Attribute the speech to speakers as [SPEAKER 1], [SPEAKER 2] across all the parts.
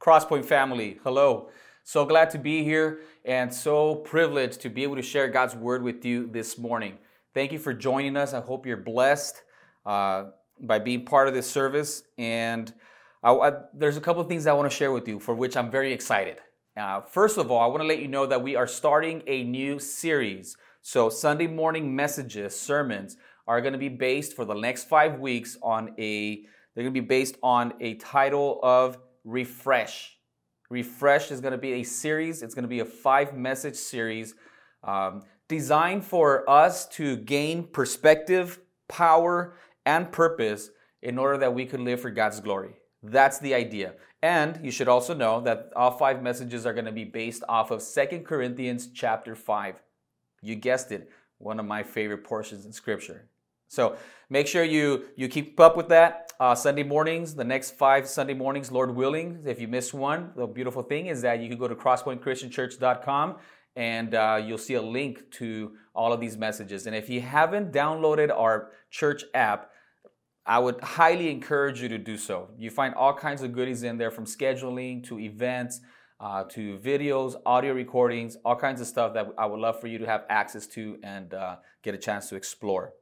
[SPEAKER 1] Crosspoint family, hello. So glad to be here and so privileged to be able to share God's word with you this morning. Thank you for joining us. I hope you're blessed uh, by being part of this service. And I, I, there's a couple of things I want to share with you for which I'm very excited. Uh, first of all, I want to let you know that we are starting a new series. So, Sunday morning messages, sermons, are going to be based for the next five weeks on a, they're going to be based on a title of Refresh. Refresh is going to be a series, it's going to be a five message series um, designed for us to gain perspective, power, and purpose in order that we could live for God's glory. That's the idea. And you should also know that all five messages are going to be based off of Second Corinthians chapter 5. You guessed it, one of my favorite portions in scripture. So make sure you, you keep up with that. Uh, Sunday mornings, the next five Sunday mornings, Lord willing. If you miss one, the beautiful thing is that you can go to crosspointchristianchurch.com and uh, you'll see a link to all of these messages. And if you haven't downloaded our church app, I would highly encourage you to do so. You find all kinds of goodies in there from scheduling to events uh, to videos, audio recordings, all kinds of stuff that I would love for you to have access to and uh, get a chance to explore.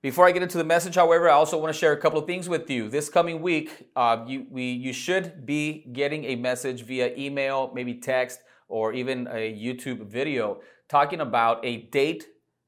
[SPEAKER 1] Before I get into the message, however, I also want to share a couple of things with you. This coming week, uh, you, we, you should be getting a message via email, maybe text, or even a YouTube video talking about a date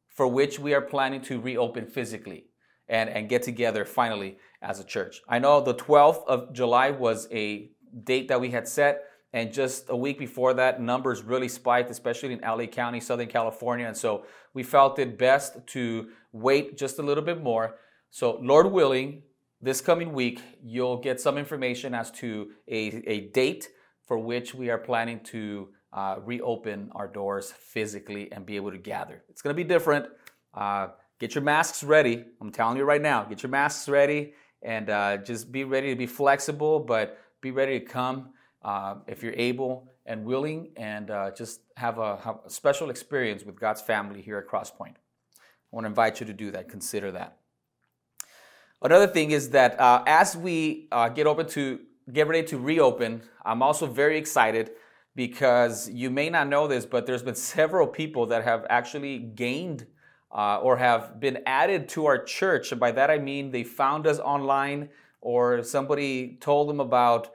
[SPEAKER 1] for which we are planning to reopen physically and, and get together finally as a church. I know the 12th of July was a date that we had set. And just a week before that, numbers really spiked, especially in LA County, Southern California. And so we felt it best to wait just a little bit more. So, Lord willing, this coming week, you'll get some information as to a, a date for which we are planning to uh, reopen our doors physically and be able to gather. It's going to be different. Uh, get your masks ready. I'm telling you right now, get your masks ready and uh, just be ready to be flexible, but be ready to come uh, if you're able and willing, and uh, just have a, have a, special experience with God's family here at Crosspoint. I want to invite you to do that. Consider that. Another thing is that uh, as we uh, get open to get ready to reopen, I'm also very excited because you may not know this, but there's been several people that have actually gained uh, or have been added to our church. And by that I mean they found us online or somebody told them about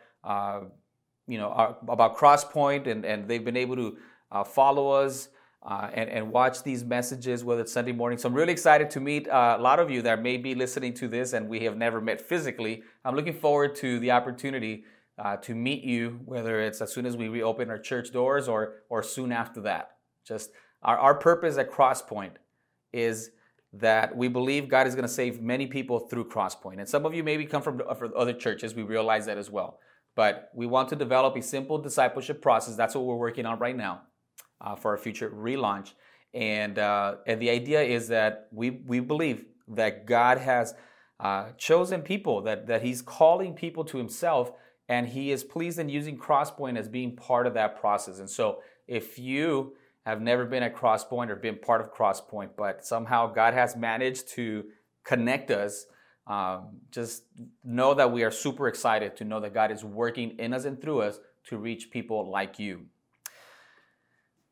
[SPEAKER 1] you know, our, about Crosspoint, and, and they've been able to uh, follow us uh, and, and watch these messages, whether it's Sunday morning. So I'm really excited to meet uh, a lot of you that may be listening to this and we have never met physically. I'm looking forward to the opportunity uh, to meet you, whether it's as soon as we reopen our church doors or, or soon after that. Just our, our purpose at Crosspoint is that we believe God is going to save many people through Crosspoint. And some of you maybe come from other churches. We realize that as well. But we want to develop a simple discipleship process. That's what we're working on right now uh, for our future relaunch. And, uh, and the idea is that we, we believe that God has uh, chosen people, that, that He's calling people to Himself, and He is pleased in using Crosspoint as being part of that process. And so if you have never been at Crosspoint or been part of Crosspoint, but somehow God has managed to connect us um, just know that we are super excited to know that God is working in us and through us to reach people like you.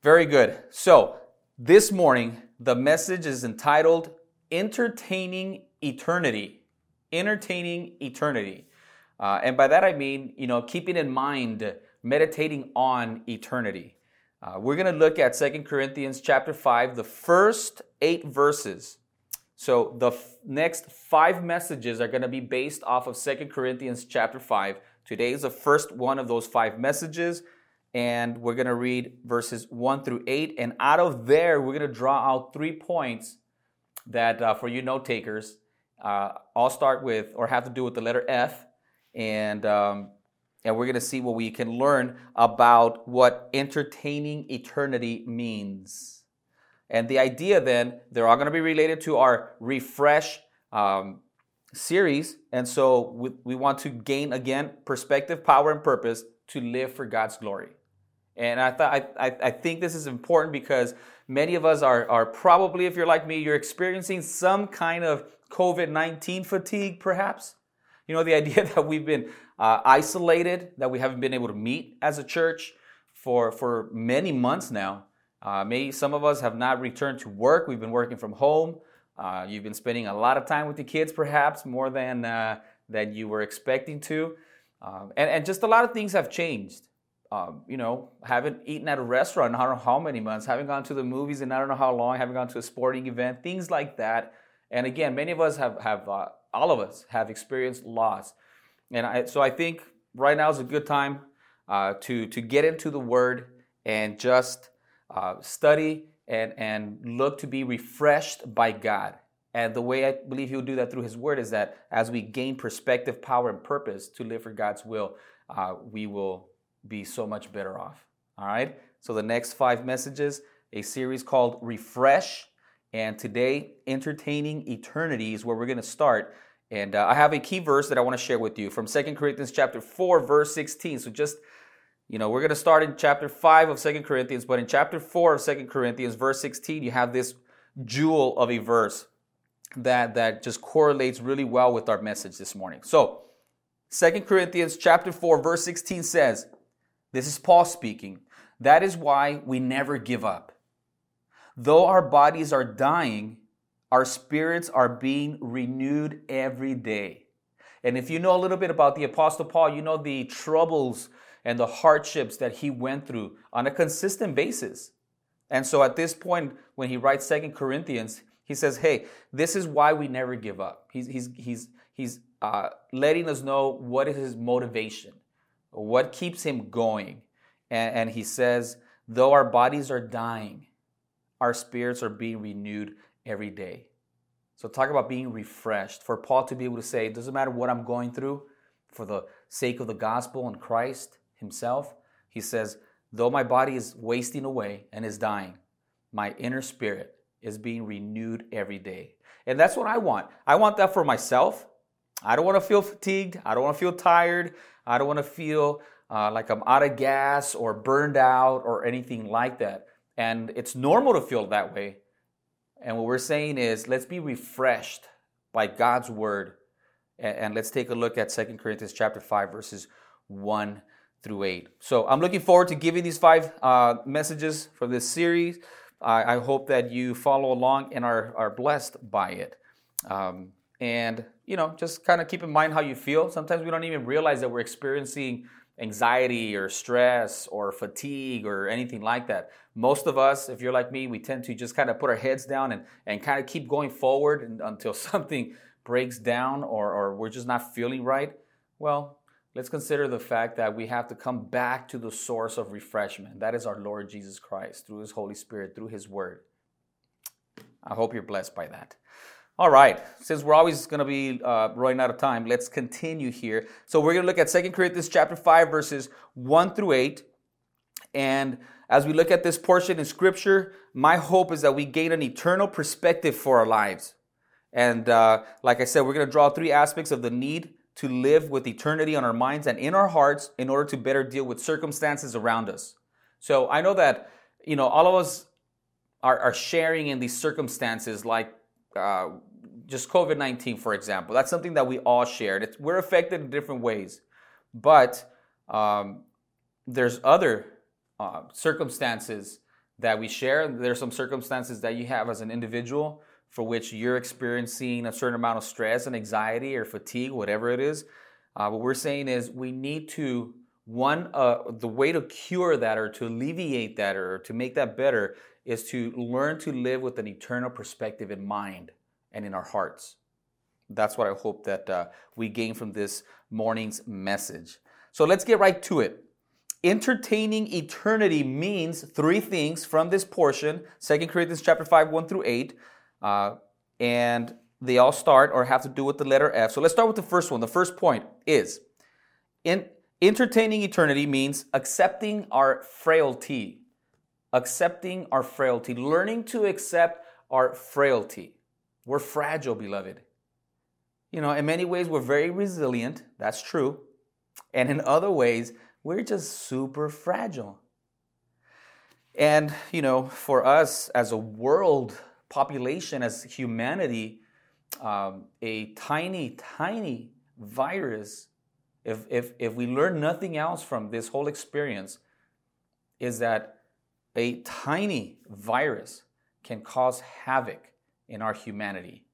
[SPEAKER 1] Very good. So, this morning, the message is entitled Entertaining Eternity. Entertaining Eternity. Uh, and by that I mean, you know, keeping in mind, meditating on eternity. Uh, we're going to look at Second Corinthians chapter 5, the first eight verses so the f- next five messages are going to be based off of Second Corinthians chapter 5. Today is the first one of those five messages, and we're going to read verses 1 through 8. And out of there, we're going to draw out three points that, uh, for you note takers, uh, all start with or have to do with the letter F. And, um, and we're going to see what we can learn about what entertaining eternity means. And the idea then, they're all going to be related to our refresh um, series. And so we, we want to gain again perspective, power, and purpose to live for God's glory. And I thought I, I, think this is important because many of us are, are probably, if you're like me, you're experiencing some kind of COVID 19 fatigue, perhaps. You know, the idea that we've been uh, isolated, that we haven't been able to meet as a church for, for many months now. Uh, maybe some of us have not returned to work. We've been working from home. Uh, you've been spending a lot of time with the kids, perhaps more than uh, than you were expecting to, um, and and just a lot of things have changed. Um, you know, haven't eaten at a restaurant in I don't know how many months, haven't gone to the movies in I don't know how long, haven't gone to a sporting event, things like that. And again, many of us have have uh, all of us have experienced loss, and I, so I think right now is a good time uh, to to get into the Word and just uh, study and, and look to be refreshed by God. And the way I believe He'll do that through His Word is that as we gain perspective, power, and purpose to live for God's will, uh, we will be so much better off. All right? So, the next five messages, a series called Refresh. And today, Entertaining Eternity is where we're going to start. And uh, I have a key verse that I want to share with you from Second Corinthians chapter 4, verse 16. So, just you know, we're going to start in chapter 5 of Second Corinthians, but in chapter 4 of Second Corinthians, verse 16, you have this jewel of a verse that, that just correlates really well with our message this morning. So, Second Corinthians chapter 4, verse 16 says, This is Paul speaking. That is why we never give up. Though our bodies are dying, our spirits are being renewed every day. And if you know a little bit about the Apostle Paul, you know the troubles and the hardships that he went through on a consistent basis. And so at this point, when he writes Second Corinthians, he says, "Hey, this is why we never give up." He's he's he's he's uh, letting us know what is his motivation, what keeps him going, and, and he says, "Though our bodies are dying, our spirits are being renewed every day." So talk about being refreshed. For Paul to be able to say, "It doesn't matter what I'm going through, for the sake of the gospel and Christ, himself, he says, Though my body is wasting away and is dying, my inner spirit is being renewed every day. And that's what I want. I want that for myself. I don't want to feel fatigued. I don't want to feel tired. I don't want to feel uh, like I'm out of gas or burned out or anything like that. And it's normal to feel that way. And what we're saying is let's be refreshed by God's word. And, and let's take a look at Second Corinthians chapter 5, verses 1 through 8. So I'm looking forward to giving these five uh, messages from this series. I, I, hope that you follow along and are, are blessed by it. Um, and, you know, just kind of keep in mind how you feel. Sometimes we don't even realize that we're experiencing anxiety or stress or fatigue or anything like that. Most of us, if you're like me, we tend to just kind of put our heads down and, and kind of keep going forward until something breaks down or, or we're just not feeling right. Well, let's consider the fact that we have to come back to the source of refreshment. That is our Lord Jesus Christ through His Holy Spirit, through His Word. I hope you're blessed by that. All right, since we're always going to be uh, running out of time, let's continue here. So we're going to look at Second Corinthians chapter 5, verses 1 through 8. And as we look at this portion in Scripture, my hope is that we gain an eternal perspective for our lives. And uh, like I said, we're going to draw three aspects of the need to live with eternity on our minds and in our hearts in order to better deal with circumstances around us. So I know that, you know, all of us are, are sharing in these circumstances like uh, just COVID 19, for example. That's something that we all shared. It's, we're affected in different ways. But um, there's other uh, circumstances that we share. There's some circumstances that you have as an individual for which you're experiencing a certain amount of stress and anxiety or fatigue, whatever it is. Uh, what we're saying is we need to one uh, the way to cure that or to alleviate that or to make that better is to learn to live with an eternal perspective in mind and in our hearts. That's what I hope that uh, we gain from this morning's message. So let's get right to it. Entertaining eternity means three things from this portion, 2 Corinthians chapter 5, 1 through 8. Uh, and they all start or have to do with the letter F. So let's start with the first one. The first point is in entertaining eternity means accepting our frailty. Accepting our frailty, learning to accept our frailty. We're fragile, beloved. You know, in many ways, we're very resilient. That's true. And in other ways, we're just super fragile. And, you know, for us as a world population, as humanity, um, a tiny, tiny virus, if, if, if we learn nothing else from this whole experience, is that a tiny virus can cause havoc in our humanity.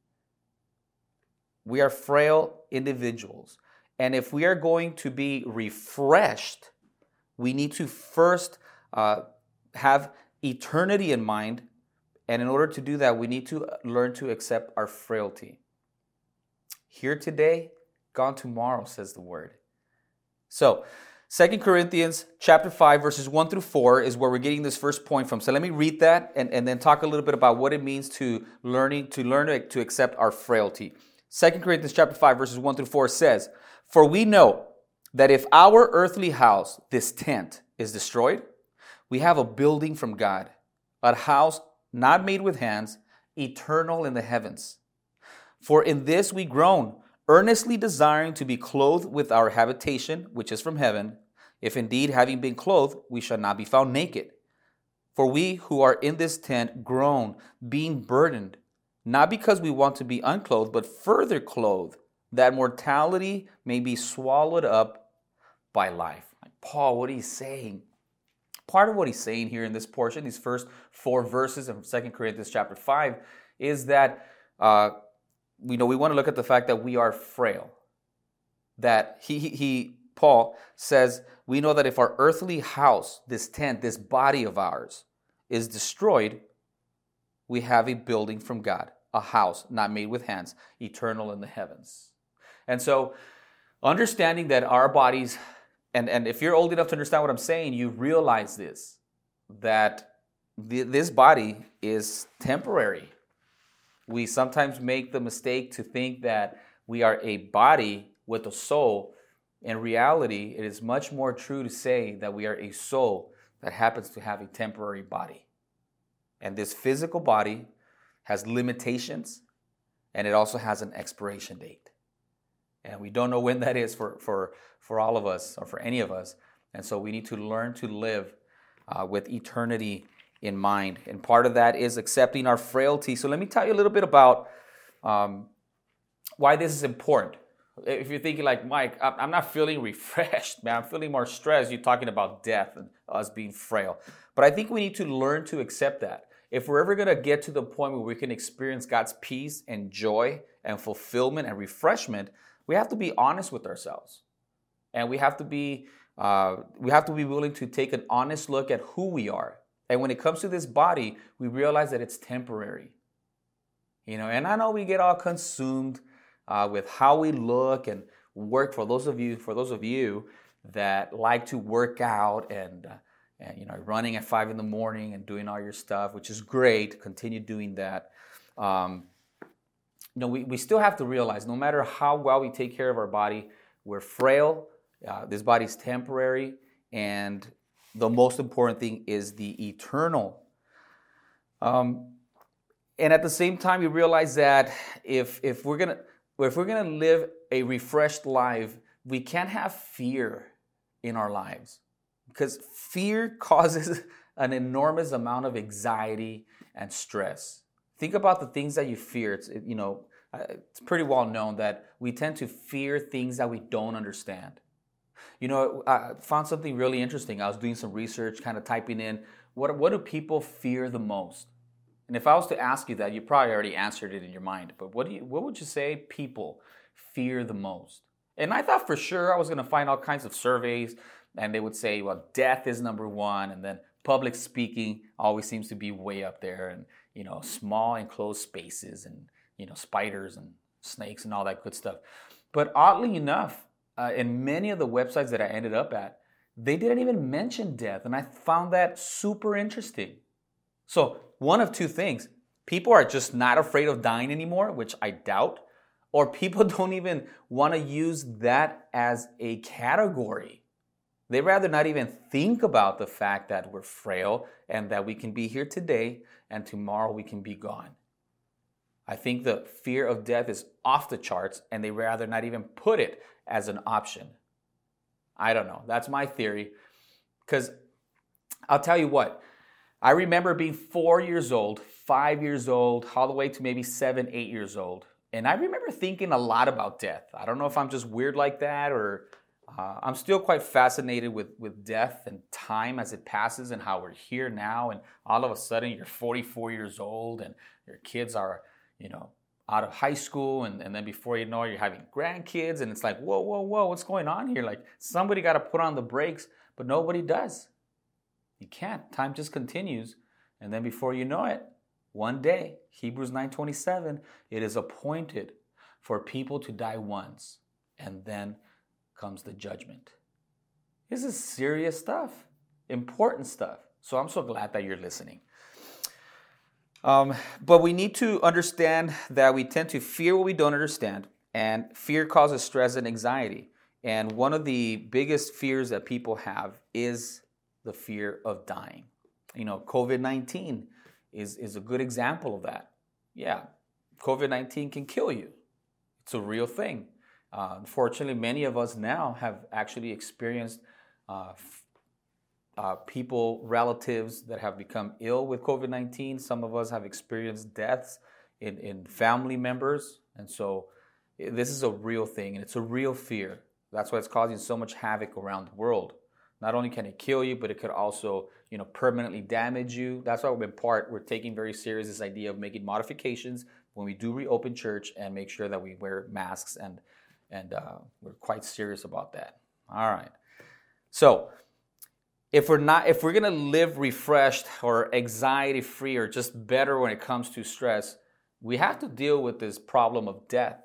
[SPEAKER 1] We are frail individuals. And if we are going to be refreshed, we need to first uh, have eternity in mind. And in order to do that, we need to learn to accept our frailty. Here today, gone tomorrow, says the word. So, Second Corinthians chapter 5, verses 1 through 4 is where we're getting this first point from. So let me read that and, and then talk a little bit about what it means to learning to learn to, to accept our frailty. Second Corinthians chapter 5, verses 1 through 4 says, For we know that if our earthly house, this tent, is destroyed, we have a building from God, a house not made with hands, eternal in the heavens. For in this we groan earnestly desiring to be clothed with our habitation, which is from heaven, if indeed, having been clothed, we shall not be found naked. For we who are in this tent groan, being burdened, not because we want to be unclothed, but further clothed, that mortality may be swallowed up by life. Paul, what he's saying, part of what he's saying here in this portion, these first four verses of Second Corinthians chapter 5, is that uh, we know we want to look at the fact that we are frail. That he, he, he, Paul says, we know that if our earthly house, this tent, this body of ours, is destroyed, we have a building from God, a house not made with hands, eternal in the heavens. And so, understanding that our bodies, and, and if you're old enough to understand what I'm saying, you realize this that this body is temporary we sometimes make the mistake to think that we are a body with a soul. In reality, it is much more true to say that we are a soul that happens to have a temporary body. And this physical body has limitations and it also has an expiration date. And we don't know when that is for, for, for all of us or for any of us. And so we need to learn to live uh, with eternity in mind. And part of that is accepting our frailty. So let me tell you a little bit about um, why this is important. If you're thinking like, Mike, I'm not feeling refreshed, man, I'm feeling more stressed. You're talking about death and us being frail. But I think we need to learn to accept that. If we're ever going to get to the point where we can experience God's peace and joy and fulfillment and refreshment, we have to be honest with ourselves. And we have to be uh, we have to be willing to take an honest look at who we are and when it comes to this body, we realize that it's temporary. You know, and I know we get all consumed uh, with how we look and work. For those of you, for those of you that like to work out and uh, and you know running at five in the morning and doing all your stuff, which is great. Continue doing that. Um, you know, we, we still have to realize no matter how well we take care of our body, we're frail. Uh, this body's temporary, and the most important thing is the eternal. Um, and at the same time, we realize that if if we're gonna if we're gonna live a refreshed life, we can't have fear in our lives because fear causes an enormous amount of anxiety and stress. Think about the things that you fear. It's you know uh, it's pretty well known that we tend to fear things that we don't understand. You know, I found something really interesting. I was doing some research, kind of typing in what, what do people fear the most? And if I was to ask you that, you probably already answered it in your mind. But what do you, what would you say people fear the most? And I thought for sure I was going to find all kinds of surveys, and they would say, well, death is number one, and then public speaking always seems to be way up there, and you know, small enclosed spaces, and you know, spiders and snakes and all that good stuff. But oddly enough, uh, and many of the websites that I ended up at, they didn't even mention death. And I found that super interesting. So, one of two things people are just not afraid of dying anymore, which I doubt, or people don't even want to use that as a category. They rather not even think about the fact that we're frail and that we can be here today and tomorrow we can be gone. I think the fear of death is off the charts and they rather not even put it as an option. I don't know. That's my theory. Because I'll tell you what, I remember being four years old, five years old, all the way to maybe seven, eight years old. and I remember thinking a lot about death. I don't know if I'm just weird like that or uh, I'm still quite fascinated with, with death and time as it passes and how we're here now. And all of a sudden, you're 44 years old and your kids are, you know, out of high school. And, and then before you know it, you're having grandkids. And it's like, whoa, whoa, whoa, what's going on here? Like somebody got to put on the brakes, but nobody does. You can't. Time just continues. And then before you know it, one day, Hebrews 9:27, it is appointed for people to die once, and then comes the judgment. This is serious stuff, important stuff. So I'm so glad that you're listening. Um, but we need to understand that we tend to fear what we don't understand, and fear causes stress and anxiety. And one of the biggest fears that people have is the fear of dying. You know, COVID 19 is, is a good example of that. Yeah, COVID 19 can kill you, it's a real thing. Uh, unfortunately, many of us now have actually experienced uh, uh, people, relatives that have become ill with COVID 19. Some of us have experienced deaths in, in family members. And so this is a real thing and it's a real fear. That's why it's causing so much havoc around the world. Not only can it kill you, but it could also, you know, permanently damage you. That's why in part we're taking very serious this idea of making modifications when we do reopen church and make sure that we wear masks and and uh, we're quite serious about that. All right. So if we're not if we're gonna live refreshed or anxiety free or just better when it comes to stress, we have to deal with this problem of death.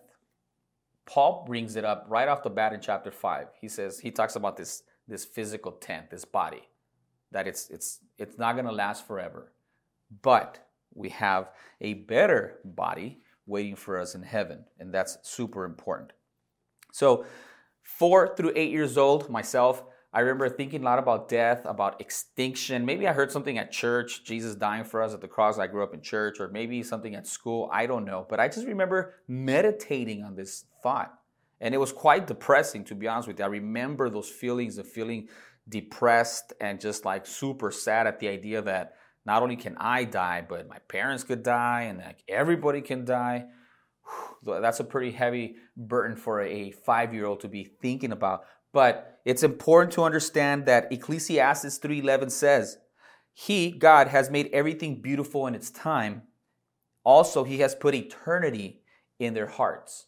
[SPEAKER 1] Paul brings it up right off the bat in chapter five. He says he talks about this this physical tent, this body, that it's it's it's not going to last forever. But we have a better body waiting for us in heaven, and that's super important. So, 4 through 8 years old, myself, I remember thinking a lot about death, about extinction. Maybe I heard something at church, Jesus dying for us at the cross. I grew up in church, or maybe something at school. I don't know. But I just remember meditating on this thought. And it was quite depressing, to be honest with you. I remember those feelings of feeling depressed and just like super sad at the idea that not only can I die, but my parents could die and like everybody can die. That's a pretty heavy burden for a five year old to be thinking about. But it's important to understand that Ecclesiastes 3:11 says, "He, God, has made everything beautiful in its time. Also, He has put eternity in their hearts."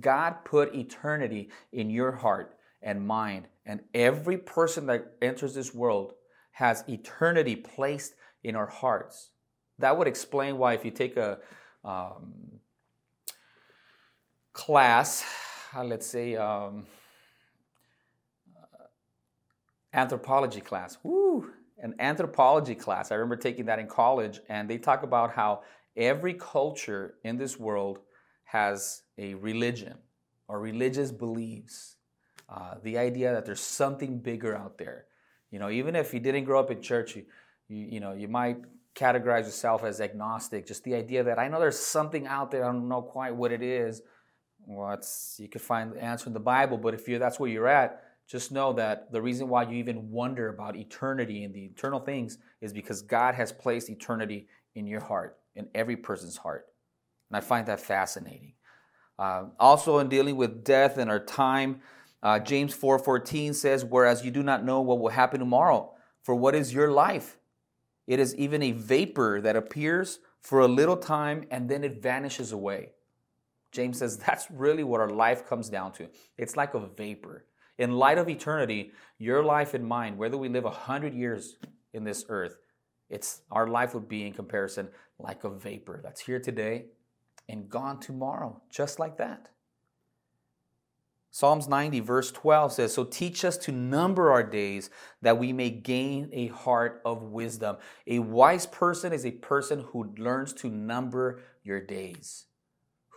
[SPEAKER 1] God put eternity in your heart and mind, and every person that enters this world has eternity placed in our hearts. That would explain why, if you take a um, class, uh, let's say um, uh, anthropology class, woo, an anthropology class. I remember taking that in college, and they talk about how every culture in this world has a religion or religious beliefs. Uh, the idea that there's something bigger out there. You know, even if you didn't grow up in church, you, you, you know, you might categorize yourself as agnostic. Just the idea that I know there's something out there, I don't know quite what it is. Well, it's, you could find the answer in the Bible, but if you that's where you're at, just know that the reason why you even wonder about eternity and the eternal things is because God has placed eternity in your heart, in every person's heart. And I find that fascinating. Uh, also, in dealing with death and our time, uh, James 4:14 says, "Whereas you do not know what will happen tomorrow, for what is your life? It is even a vapor that appears for a little time and then it vanishes away." James says that's really what our life comes down to. It's like a vapor. In light of eternity, your life and mine, whether we live a hundred years in this earth, it's our life would be in comparison like a vapor that's here today and gone tomorrow, just like that. Psalms 90, verse 12 says, So teach us to number our days that we may gain a heart of wisdom. A wise person is a person who learns to number your days,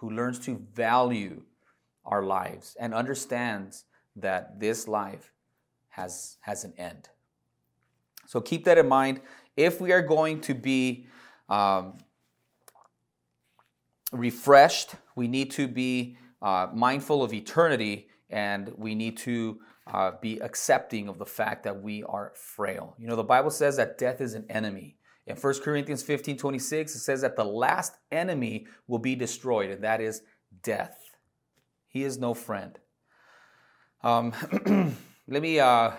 [SPEAKER 1] who learns to value our lives and understands that this life has, has an end. So keep that in mind. If we are going to be um, refreshed. We need to be uh, mindful of eternity and we need to uh, be accepting of the fact that we are frail. You know, the Bible says that death is an enemy. In 1 Corinthians 15 26, it says that the last enemy will be destroyed, and that is death. He is no friend. Um, let me, uh,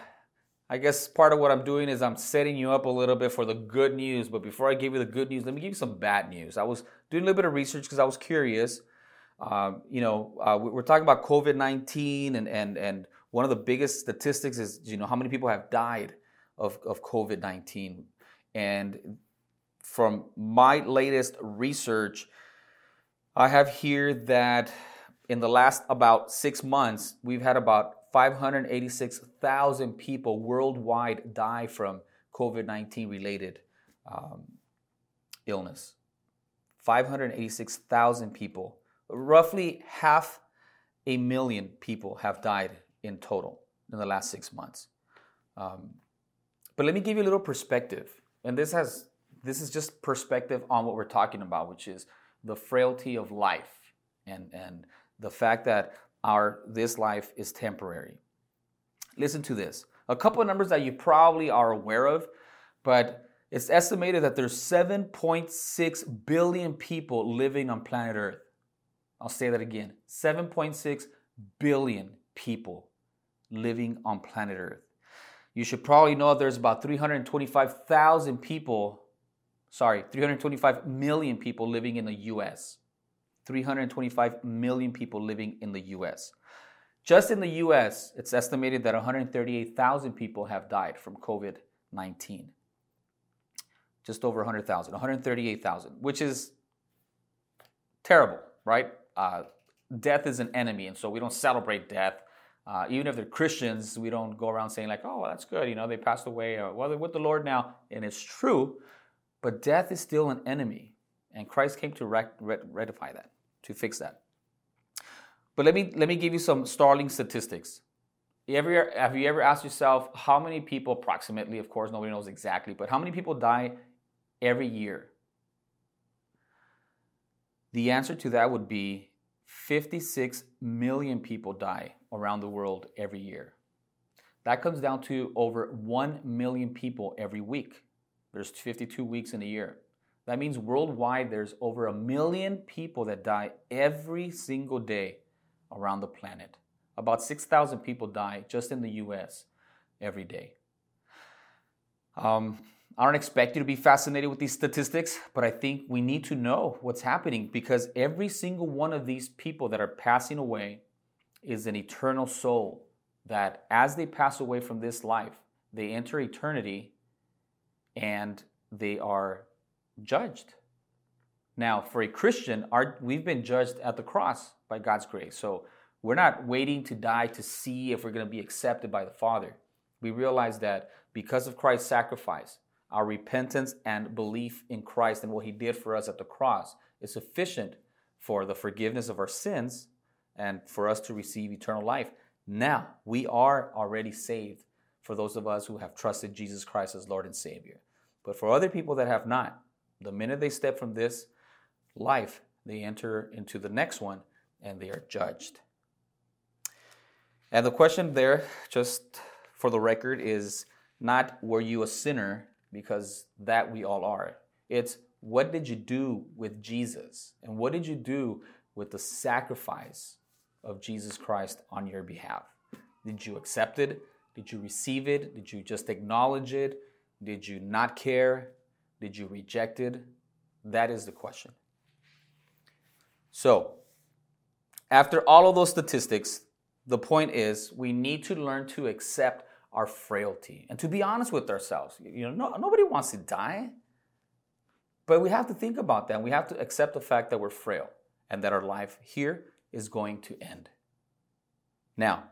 [SPEAKER 1] I guess part of what I'm doing is I'm setting you up a little bit for the good news. But before I give you the good news, let me give you some bad news. I was doing a little bit of research because I was curious. Um, you know, uh, we're talking about COVID 19, and, and, and one of the biggest statistics is, you know, how many people have died of, of COVID 19. And from my latest research, I have here that in the last about six months, we've had about 586,000 people worldwide die from COVID 19 related um, illness. 586,000 people. Roughly half a million people have died in total in the last six months. Um, but let me give you a little perspective. And this has this is just perspective on what we're talking about, which is the frailty of life and, and the fact that our this life is temporary. Listen to this. A couple of numbers that you probably are aware of, but it's estimated that there's 7.6 billion people living on planet Earth. I'll say that again. 7.6 billion people living on planet Earth. You should probably know there's about 325,000 people, sorry, 325 million people living in the US. 325 million people living in the US. Just in the US, it's estimated that 138,000 people have died from COVID 19. Just over 100,000, 138,000, which is terrible, right? Uh, death is an enemy, and so we don't celebrate death. Uh, even if they're Christians, we don't go around saying, like, oh, well, that's good, you know, they passed away, or well, they're with the Lord now. And it's true, but death is still an enemy. And Christ came to rec- rectify that to fix that. But let me let me give you some startling statistics. Have you ever asked yourself how many people approximately, of course nobody knows exactly, but how many people die every year? The answer to that would be 56 million people die around the world every year. That comes down to over 1 million people every week. There's 52 weeks in a year. That means worldwide there's over a million people that die every single day around the planet. About 6,000 people die just in the US every day. Um, I don't expect you to be fascinated with these statistics, but I think we need to know what's happening because every single one of these people that are passing away is an eternal soul that as they pass away from this life, they enter eternity and they are judged. Now, for a Christian, our, we've been judged at the cross by God's grace. So we're not waiting to die to see if we're going to be accepted by the Father. We realize that because of Christ's sacrifice, our repentance and belief in Christ and what He did for us at the cross is sufficient for the forgiveness of our sins and for us to receive eternal life. Now, we are already saved for those of us who have trusted Jesus Christ as Lord and Savior. But for other people that have not, the minute they step from this life, they enter into the next one and they are judged. And the question there, just for the record, is not were you a sinner, because that we all are. It's what did you do with Jesus? And what did you do with the sacrifice of Jesus Christ on your behalf? Did you accept it? Did you receive it? Did you just acknowledge it? Did you not care? Did you reject it? That is the question. So, after all of those statistics, the point is we need to learn to accept our frailty and to be honest with ourselves. You know, no, nobody wants to die, but we have to think about that. We have to accept the fact that we're frail and that our life here is going to end. Now,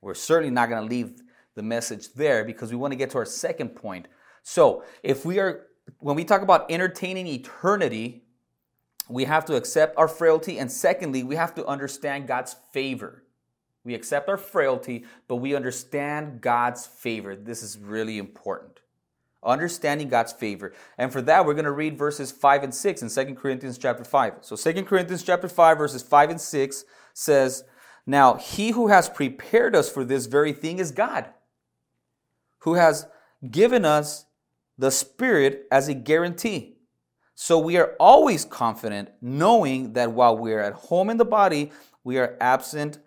[SPEAKER 1] we're certainly not going to leave the message there because we want to get to our second point. So, if we are when we talk about entertaining eternity, we have to accept our frailty. And secondly, we have to understand God's favor. We accept our frailty, but we understand God's favor. This is really important. Understanding God's favor. And for that, we're going to read verses 5 and 6 in 2 Corinthians chapter 5. So 2 Corinthians chapter 5, verses 5 and 6 says, Now he who has prepared us for this very thing is God, who has given us the Spirit as a guarantee. So we are always confident knowing that while we are at home in the body, we are absent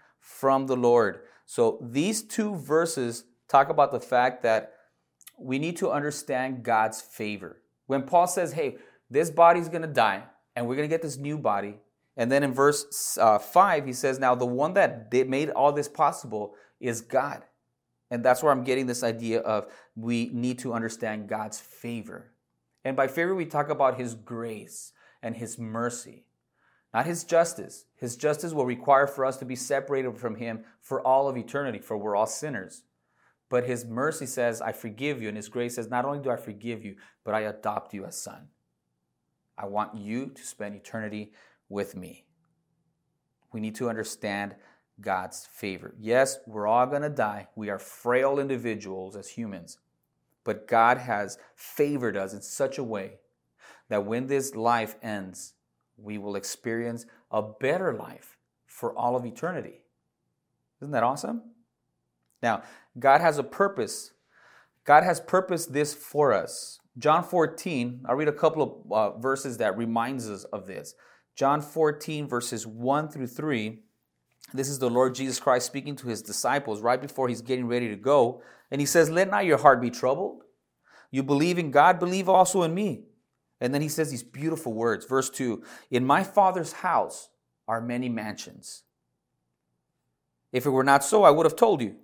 [SPEAKER 1] from the Lord. So these two verses talk about the fact that we need to understand God's favor. When Paul says, hey, this body's going to die and we're going to get this new body. And then in verse uh, 5, he says, now the one that made all this possible is God. And that's where I'm getting this idea of we need to understand God's favor. And by favor, we talk about His grace and His mercy, not His justice. His justice will require for us to be separated from Him for all of eternity, for we're all sinners. But His mercy says, I forgive you. And His grace says, not only do I forgive you, but I adopt you as son. I want you to spend eternity with me. We need to understand God's favor. Yes, we're all going to die. We are frail individuals as humans. But God has favored us in such a way that when this life ends, we will experience a better life for all of eternity. Isn't that awesome? Now, God has a purpose. God has purposed this for us. John 14, I'll read a couple of uh, verses that reminds us of this. John 14, verses 1 through 3 this is the Lord Jesus Christ speaking to his disciples right before he's getting ready to go. And he says, Let not your heart be troubled. You believe in God, believe also in me. And then he says these beautiful words. Verse 2 In my Father's house are many mansions. If it were not so, I would have told you.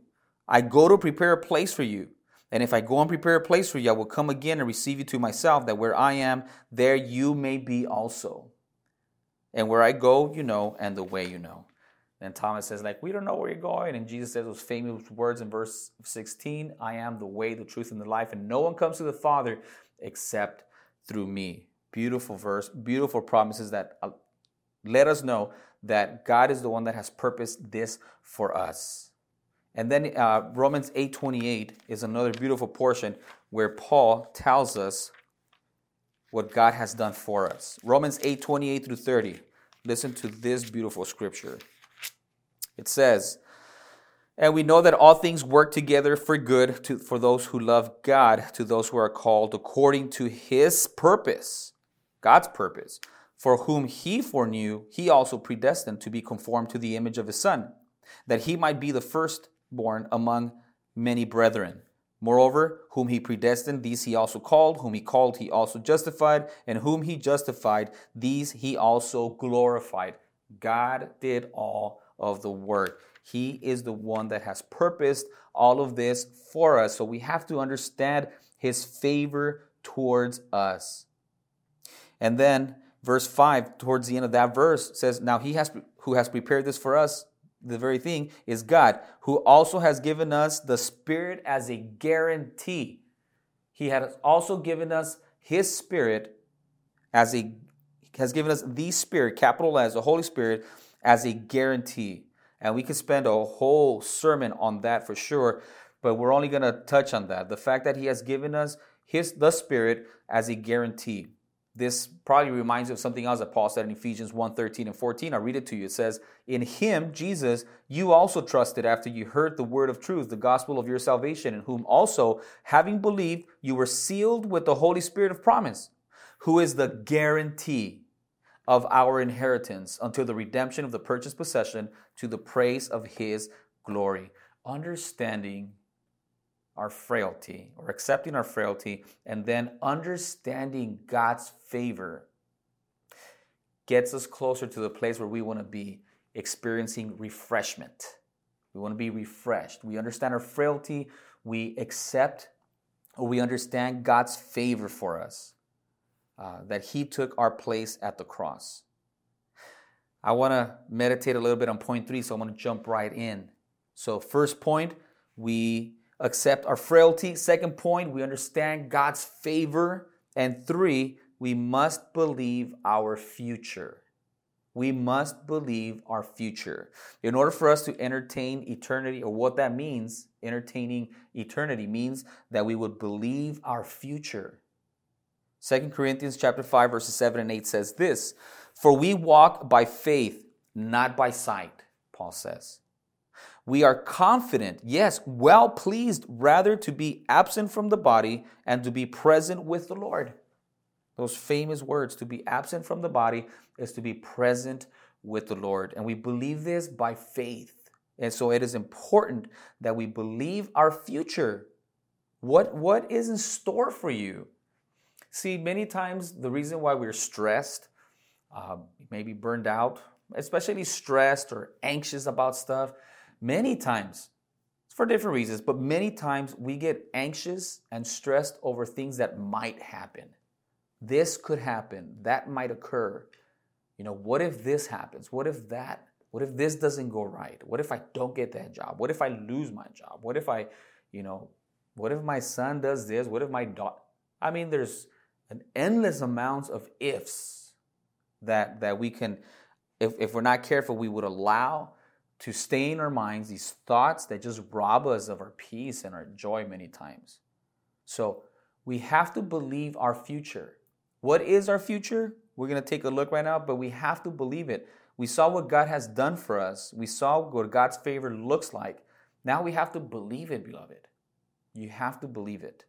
[SPEAKER 1] I go to prepare a place for you. And if I go and prepare a place for you, I will come again and receive you to myself, that where I am, there you may be also. And where I go, you know, and the way you know. Then Thomas says, like, we don't know where you're going. And Jesus says those famous words in verse 16 I am the way, the truth, and the life, and no one comes to the Father except through me. Beautiful verse, beautiful promises that uh, let us know that God is the one that has purposed this for us. And then uh, Romans 8:28 is another beautiful portion where Paul tells us what God has done for us. Romans 8:28 through 30. Listen to this beautiful scripture. It says, and we know that all things work together for good to, for those who love God, to those who are called according to his purpose, God's purpose, for whom he foreknew, he also predestined to be conformed to the image of his Son, that he might be the firstborn among many brethren. Moreover, whom he predestined, these he also called, whom he called, he also justified, and whom he justified, these he also glorified. God did all of the word. He is the one that has purposed all of this for us. So we have to understand his favor towards us. And then verse 5 towards the end of that verse says now he has who has prepared this for us the very thing is God who also has given us the spirit as a guarantee. He has also given us his spirit as a has given us the spirit capital as the Holy Spirit as a guarantee. And we could spend a whole sermon on that for sure, but we're only going to touch on that. The fact that he has given us his the spirit as a guarantee. This probably reminds you of something else that Paul said in Ephesians 1 13 and 14. I'll read it to you. It says, In him, Jesus, you also trusted after you heard the word of truth, the gospel of your salvation, in whom also, having believed, you were sealed with the Holy Spirit of promise, who is the guarantee of our inheritance until the redemption of the purchased possession to the praise of his glory. Understanding our frailty or accepting our frailty and then understanding God's favor gets us closer to the place where we want to be experiencing refreshment. We want to be refreshed. We understand our frailty. We accept or we understand God's favor for us. Uh, that he took our place at the cross. I want to meditate a little bit on point three, so I'm going to jump right in. So, first point, we accept our frailty. Second point, we understand God's favor. And three, we must believe our future. We must believe our future. In order for us to entertain eternity, or what that means, entertaining eternity means that we would believe our future. 2 Corinthians chapter 5 verses 7 and 8 says this, "For we walk by faith, not by sight," Paul says. We are confident, yes, well pleased, rather to be absent from the body and to be present with the Lord. Those famous words to be absent from the body is to be present with the Lord. And we believe this by faith. And so it is important that we believe our future. What, what is in store for you? See, many times the reason why we're stressed, uh, maybe burned out, especially stressed or anxious about stuff, many times, it's for different reasons, but many times we get anxious and stressed over things that might happen. This could happen, that might occur. You know, what if this happens? What if that? What if this doesn't go right? What if I don't get that job? What if I lose my job? What if I, you know, what if my son does this? What if my daughter? I mean, there's an endless amounts of ifs that that we can, if, if we're not careful, we would allow to stay in our minds these thoughts that just rob us of our peace and our joy many times. So we have to believe our future. What is our future? We're going to take a look right now, but we have to believe it. We saw what God has done for us, we saw what God's favor looks like. Now we have to believe it, beloved. You have to believe it.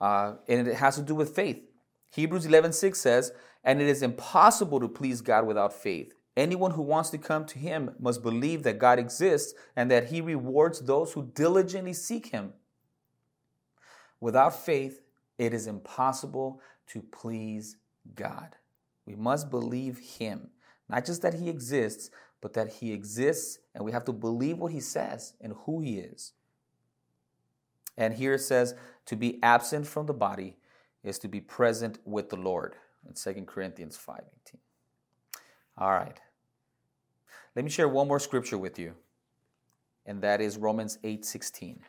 [SPEAKER 1] Uh, and it has to do with faith. Hebrews 11:6 says, "And it is impossible to please God without faith. Anyone who wants to come to him must believe that God exists and that he rewards those who diligently seek him." Without faith, it is impossible to please God. We must believe Him. Not just that He exists, but that He exists and we have to believe what He says and who He is. And here it says to be absent from the body is to be present with the Lord in 2 Corinthians 5:18. All right. Let me share one more scripture with you. And that is Romans 8:16.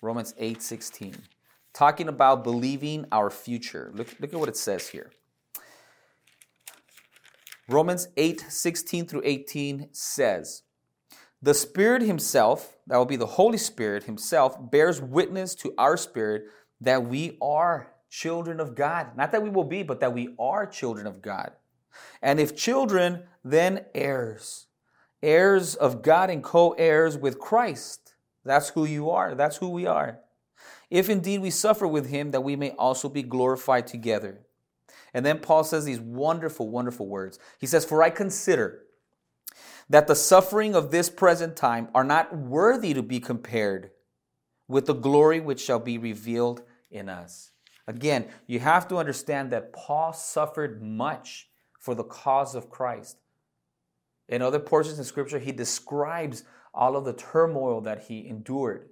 [SPEAKER 1] Romans 8:16 talking about believing our future. Look, look at what it says here. Romans 8 16 through 18 says, The Spirit Himself, that will be the Holy Spirit Himself, bears witness to our spirit that we are children of God. Not that we will be, but that we are children of God. And if children, then heirs. Heirs of God and co heirs with Christ. That's who you are. That's who we are if indeed we suffer with him, that we may also be glorified together. And then Paul says these wonderful, wonderful words. He says, For I consider that the suffering of this present time are not worthy to be compared with the glory which shall be revealed in us. Again, you have to understand that Paul suffered much for the cause of Christ. In other portions of Scripture, he describes all of the turmoil that he endured.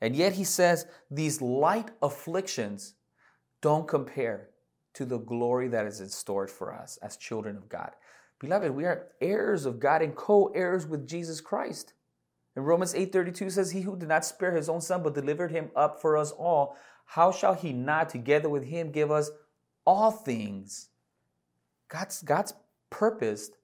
[SPEAKER 1] And yet he says these light afflictions don't compare to the glory that is in store for us as children of God. Beloved, we are heirs of God and co-heirs with Jesus Christ. And Romans 8:32 says, "He who did not spare his own son but delivered him up for us all, how shall he not together with him give us all things?" God's God's purposed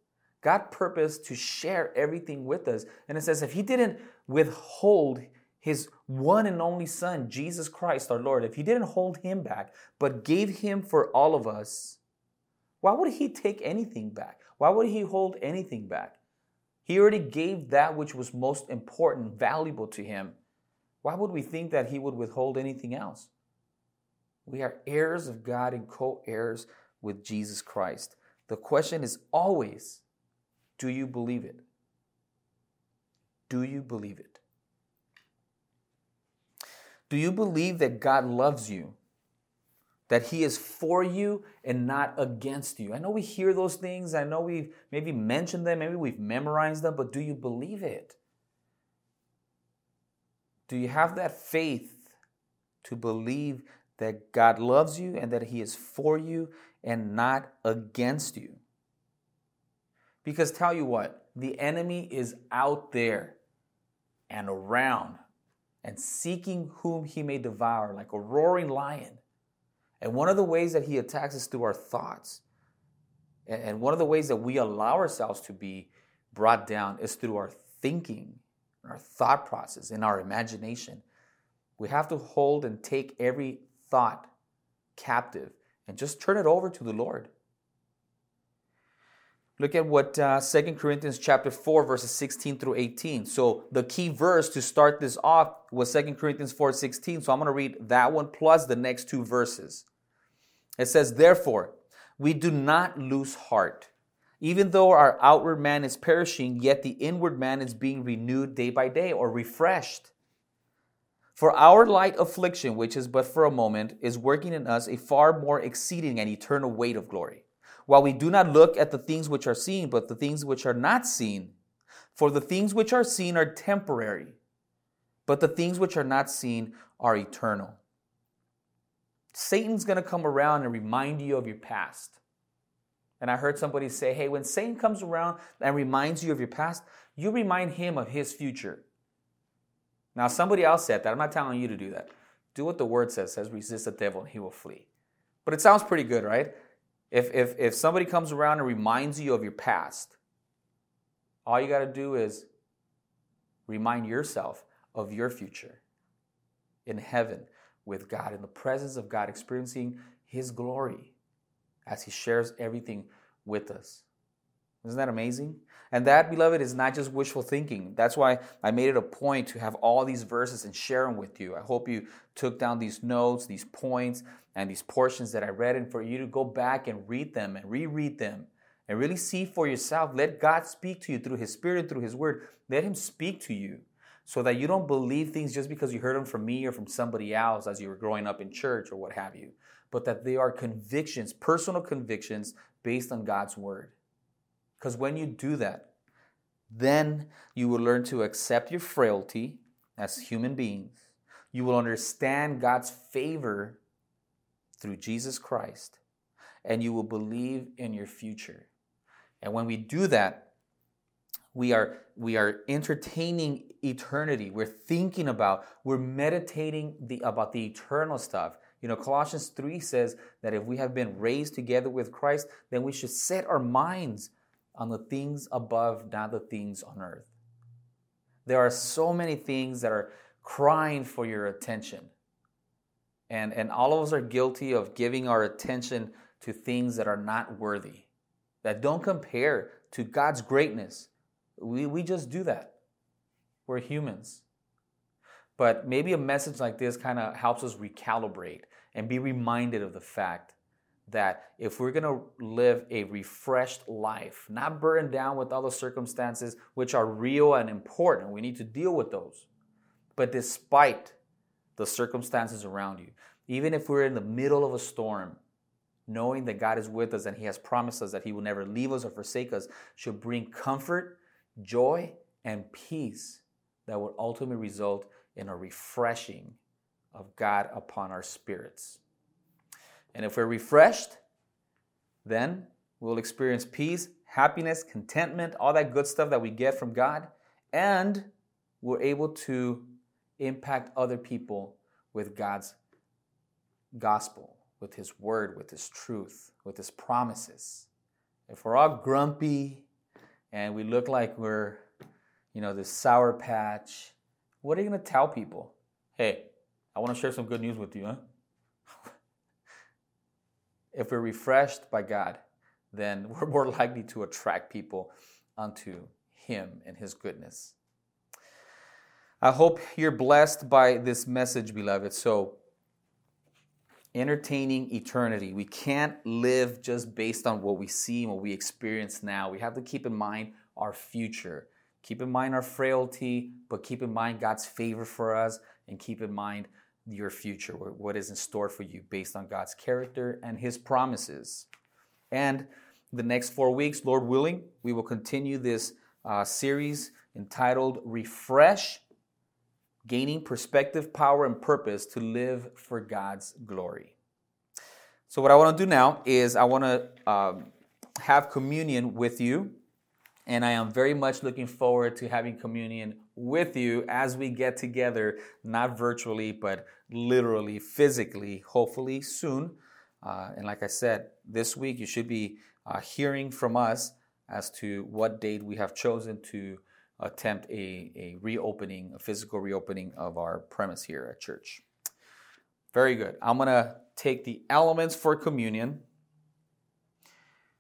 [SPEAKER 1] God purposed to share everything with us. And it says if he didn't withhold his one and only Son, Jesus Christ our Lord, if he didn't hold him back, but gave him for all of us, why would he take anything back? Why would he hold anything back? He already gave that which was most important, valuable to him. Why would we think that he would withhold anything else? We are heirs of God and co heirs with Jesus Christ. The question is always do you believe it? Do you believe it? Do you believe that God loves you? That He is for you and not against you? I know we hear those things. I know we've maybe mentioned them, maybe we've memorized them, but do you believe it? Do you have that faith to believe that God loves you and that He is for you and not against you? Because tell you what, the enemy is out there and around and seeking whom he may devour like a roaring lion. And one of the ways that he attacks is through our thoughts. And one of the ways that we allow ourselves to be brought down is through our thinking, our thought process, and our imagination. We have to hold and take every thought captive and just turn it over to the Lord. Look at what uh, 2 Corinthians chapter 4, verses 16 through 18. So the key verse to start this off was 2 Corinthians 4, 16. So I'm going to read that one plus the next two verses. It says, Therefore, we do not lose heart. Even though our outward man is perishing, yet the inward man is being renewed day by day or refreshed. For our light affliction, which is but for a moment, is working in us a far more exceeding and eternal weight of glory while we do not look at the things which are seen, but the things which are not seen. For the things which are seen are temporary, but the things which are not seen are eternal. Satan's going to come around and remind you of your past. And I heard somebody say, hey, when Satan comes around and reminds you of your past, you remind him of his future. Now, somebody else said that. I'm not telling you to do that. Do what the word says, says resist the devil and he will flee. But it sounds pretty good, right? If, if, if somebody comes around and reminds you of your past, all you got to do is remind yourself of your future in heaven with God, in the presence of God, experiencing His glory as He shares everything with us. Isn't that amazing? And that, beloved, is not just wishful thinking. That's why I made it a point to have all these verses and share them with you. I hope you took down these notes, these points, and these portions that I read, and for you to go back and read them and reread them and really see for yourself. Let God speak to you through His Spirit, through His Word. Let Him speak to you so that you don't believe things just because you heard them from me or from somebody else as you were growing up in church or what have you, but that they are convictions, personal convictions based on God's Word. Because when you do that, then you will learn to accept your frailty as human beings. You will understand God's favor through Jesus Christ, and you will believe in your future. And when we do that, we are we are entertaining eternity. We're thinking about, we're meditating the, about the eternal stuff. You know, Colossians 3 says that if we have been raised together with Christ, then we should set our minds on the things above, not the things on earth. There are so many things that are crying for your attention. And, and all of us are guilty of giving our attention to things that are not worthy, that don't compare to God's greatness. We, we just do that. We're humans. But maybe a message like this kind of helps us recalibrate and be reminded of the fact that if we're going to live a refreshed life, not burdened down with all the circumstances which are real and important, we need to deal with those. But despite the circumstances around you. Even if we're in the middle of a storm, knowing that God is with us and He has promised us that He will never leave us or forsake us should bring comfort, joy, and peace that would ultimately result in a refreshing of God upon our spirits. And if we're refreshed, then we'll experience peace, happiness, contentment, all that good stuff that we get from God, and we're able to impact other people with God's gospel, with His word, with His truth, with His promises. If we're all grumpy and we look like we're, you know, this sour patch, what are you going to tell people? Hey, I want to share some good news with you, huh? if we're refreshed by God, then we're more likely to attract people unto Him and His goodness. I hope you're blessed by this message, beloved. So, entertaining eternity. We can't live just based on what we see and what we experience now. We have to keep in mind our future. Keep in mind our frailty, but keep in mind God's favor for us and keep in mind your future, what is in store for you based on God's character and His promises. And the next four weeks, Lord willing, we will continue this uh, series entitled Refresh gaining perspective, power, and purpose to live for God's glory. So, what I want to do now is I want to um, have communion with you, and I am very much looking forward to having communion with you as we get together, not virtually, but literally, physically, hopefully soon. Uh, and like I said, this week you should be uh, hearing from us as to what date we have chosen to attempt a, a reopening, a physical reopening of our premise here at church. Very good. I'm going to take the elements for communion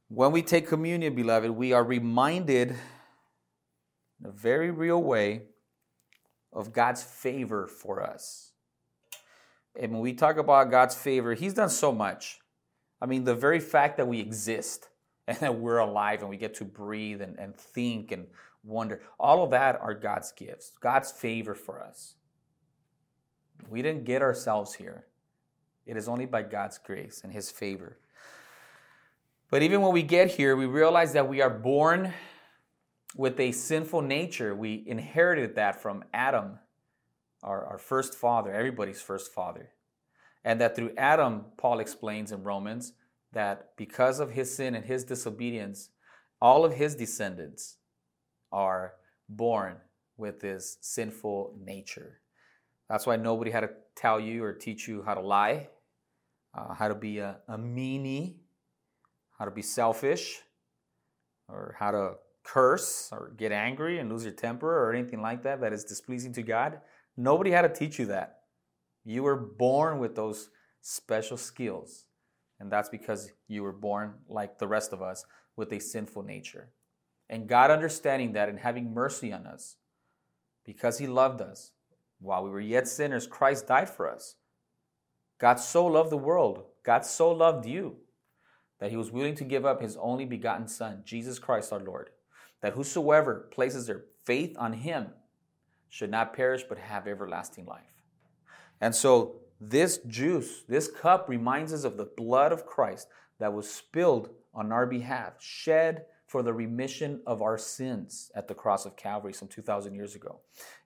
[SPEAKER 1] when we take communion, beloved, we are reminded in a very real way of God's favor for us. And when we talk about God's favor, He's done so much. I mean, the very fact that we exist and that we're alive and we get to breathe and, and think and wonder, all of that are God's gifts, God's favor for us. We didn't get ourselves here. It is only by God's grace and His favor. But even when we get here, we realize that we are born with a sinful nature. We inherited that from Adam, our, our first father, everybody's first father. And that through Adam, Paul explains in Romans, that because of his sin and his disobedience, all of his descendants are born with this sinful nature. That's why nobody had to tell you or teach you how to lie, uh, how to be a, a meanie, how to be selfish, or how to curse or get angry and lose your temper or anything like that that is displeasing to God. Nobody had to teach you that. You were born with those special skills. And that's because you were born like the rest of us with a sinful nature. And God understanding that and having mercy on us because He loved us while we were yet sinners, Christ died for us. God so loved the world, God so loved you that He was willing to give up His only begotten Son, Jesus Christ our Lord, that whosoever places their faith on Him should not perish but have everlasting life. And so, this juice, this cup reminds us of the blood of Christ that was spilled on our behalf, shed for the remission of our sins at the cross of Calvary some 2,000 years ago.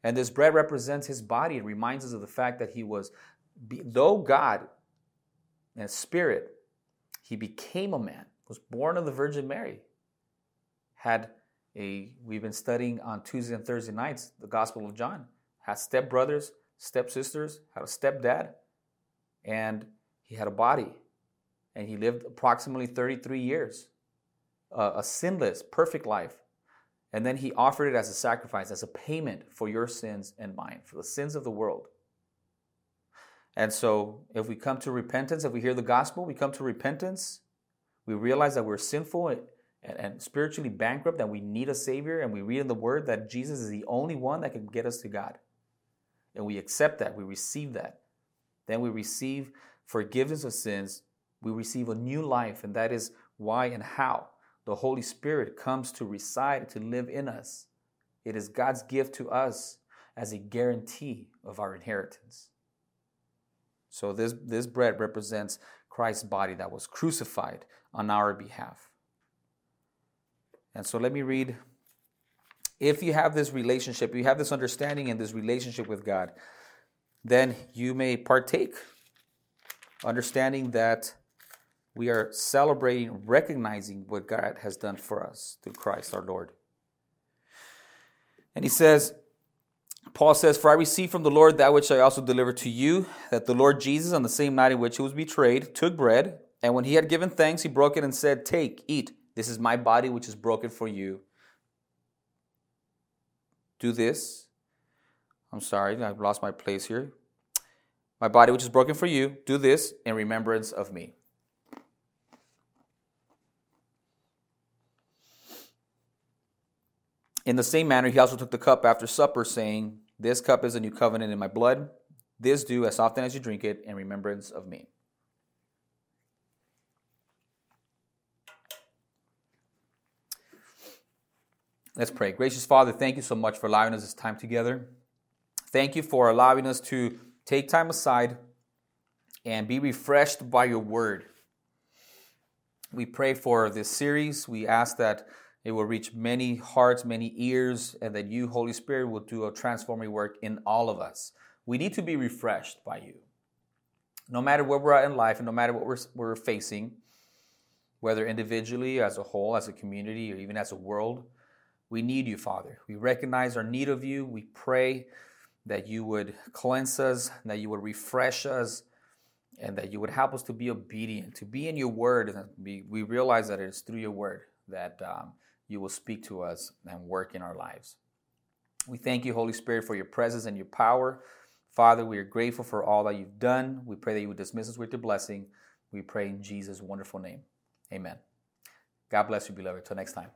[SPEAKER 1] And this bread represents his body. It reminds us of the fact that he was, though God and spirit, he became a man, was born of the Virgin Mary, had a, we've been studying on Tuesday and Thursday nights the Gospel of John, had stepbrothers, stepsisters, had a stepdad, and he had a body. And he lived approximately 33 years, uh, a sinless, perfect life. And then he offered it as a sacrifice, as a payment for your sins and mine, for the sins of the world. And so, if we come to repentance, if we hear the gospel, we come to repentance, we realize that we're sinful and, and spiritually bankrupt, and we need a Savior, and we read in the Word that Jesus is the only one that can get us to God. And we accept that, we receive that. Then we receive forgiveness of sins, we receive a new life, and that is why and how the Holy Spirit comes to reside, to live in us. It is God's gift to us as a guarantee of our inheritance. So this, this bread represents Christ's body that was crucified on our behalf. And so let me read. If you have this relationship, you have this understanding and this relationship with God, then you may partake, understanding that we are celebrating, recognizing what God has done for us through Christ our Lord. And he says, Paul says, For I received from the Lord that which I also delivered to you, that the Lord Jesus, on the same night in which he was betrayed, took bread, and when he had given thanks, he broke it and said, Take, eat. This is my body which is broken for you. Do this. I'm sorry, I've lost my place here. My body which is broken for you, do this in remembrance of me. In the same manner, he also took the cup after supper, saying, This cup is a new covenant in my blood. This do as often as you drink it in remembrance of me. Let's pray. Gracious Father, thank you so much for allowing us this time together. Thank you for allowing us to take time aside and be refreshed by your word. We pray for this series. We ask that it will reach many hearts, many ears, and that you, Holy Spirit, will do a transforming work in all of us. We need to be refreshed by you. No matter where we're at in life and no matter what we're, we're facing, whether individually, as a whole, as a community, or even as a world, we need you, Father. We recognize our need of you. We pray that you would cleanse us, that you would refresh us, and that you would help us to be obedient, to be in your word. And we realize that it is through your word that um, you will speak to us and work in our lives. We thank you, Holy Spirit, for your presence and your power. Father, we are grateful for all that you've done. We pray that you would dismiss us with your blessing. We pray in Jesus' wonderful name. Amen. God bless you, beloved. Till next time.